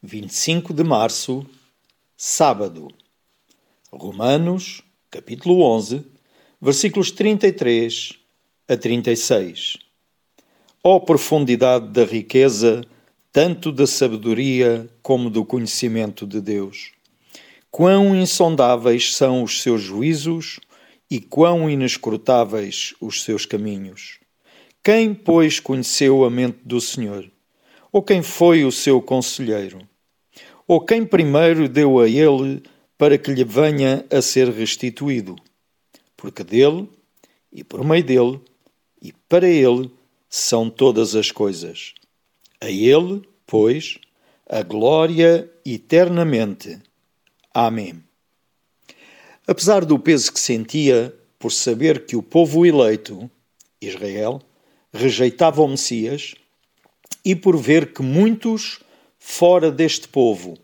25 de março, sábado. Romanos, capítulo 11, versículos 33 a 36. Ó oh, profundidade da riqueza, tanto da sabedoria como do conhecimento de Deus! Quão insondáveis são os seus juízos e quão inescrutáveis os seus caminhos! Quem, pois, conheceu a mente do Senhor? Ou quem foi o seu conselheiro? Ou quem primeiro deu a ele para que lhe venha a ser restituído? Porque dele, e por meio dele, e para ele são todas as coisas. A ele, pois, a glória eternamente. Amém. Apesar do peso que sentia por saber que o povo eleito, Israel, rejeitava o Messias, e por ver que muitos fora deste povo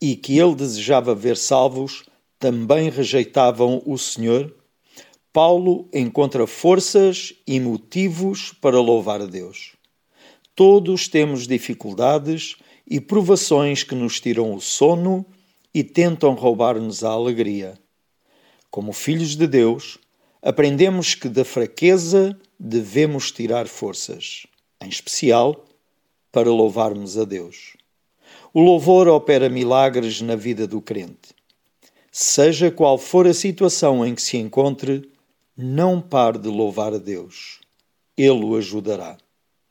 e que ele desejava ver salvos também rejeitavam o Senhor, Paulo encontra forças e motivos para louvar a Deus. Todos temos dificuldades e provações que nos tiram o sono e tentam roubar-nos a alegria. Como filhos de Deus, aprendemos que da fraqueza devemos tirar forças, em especial para louvarmos a Deus. O louvor opera milagres na vida do crente. Seja qual for a situação em que se encontre, não pare de louvar a Deus. Ele o ajudará.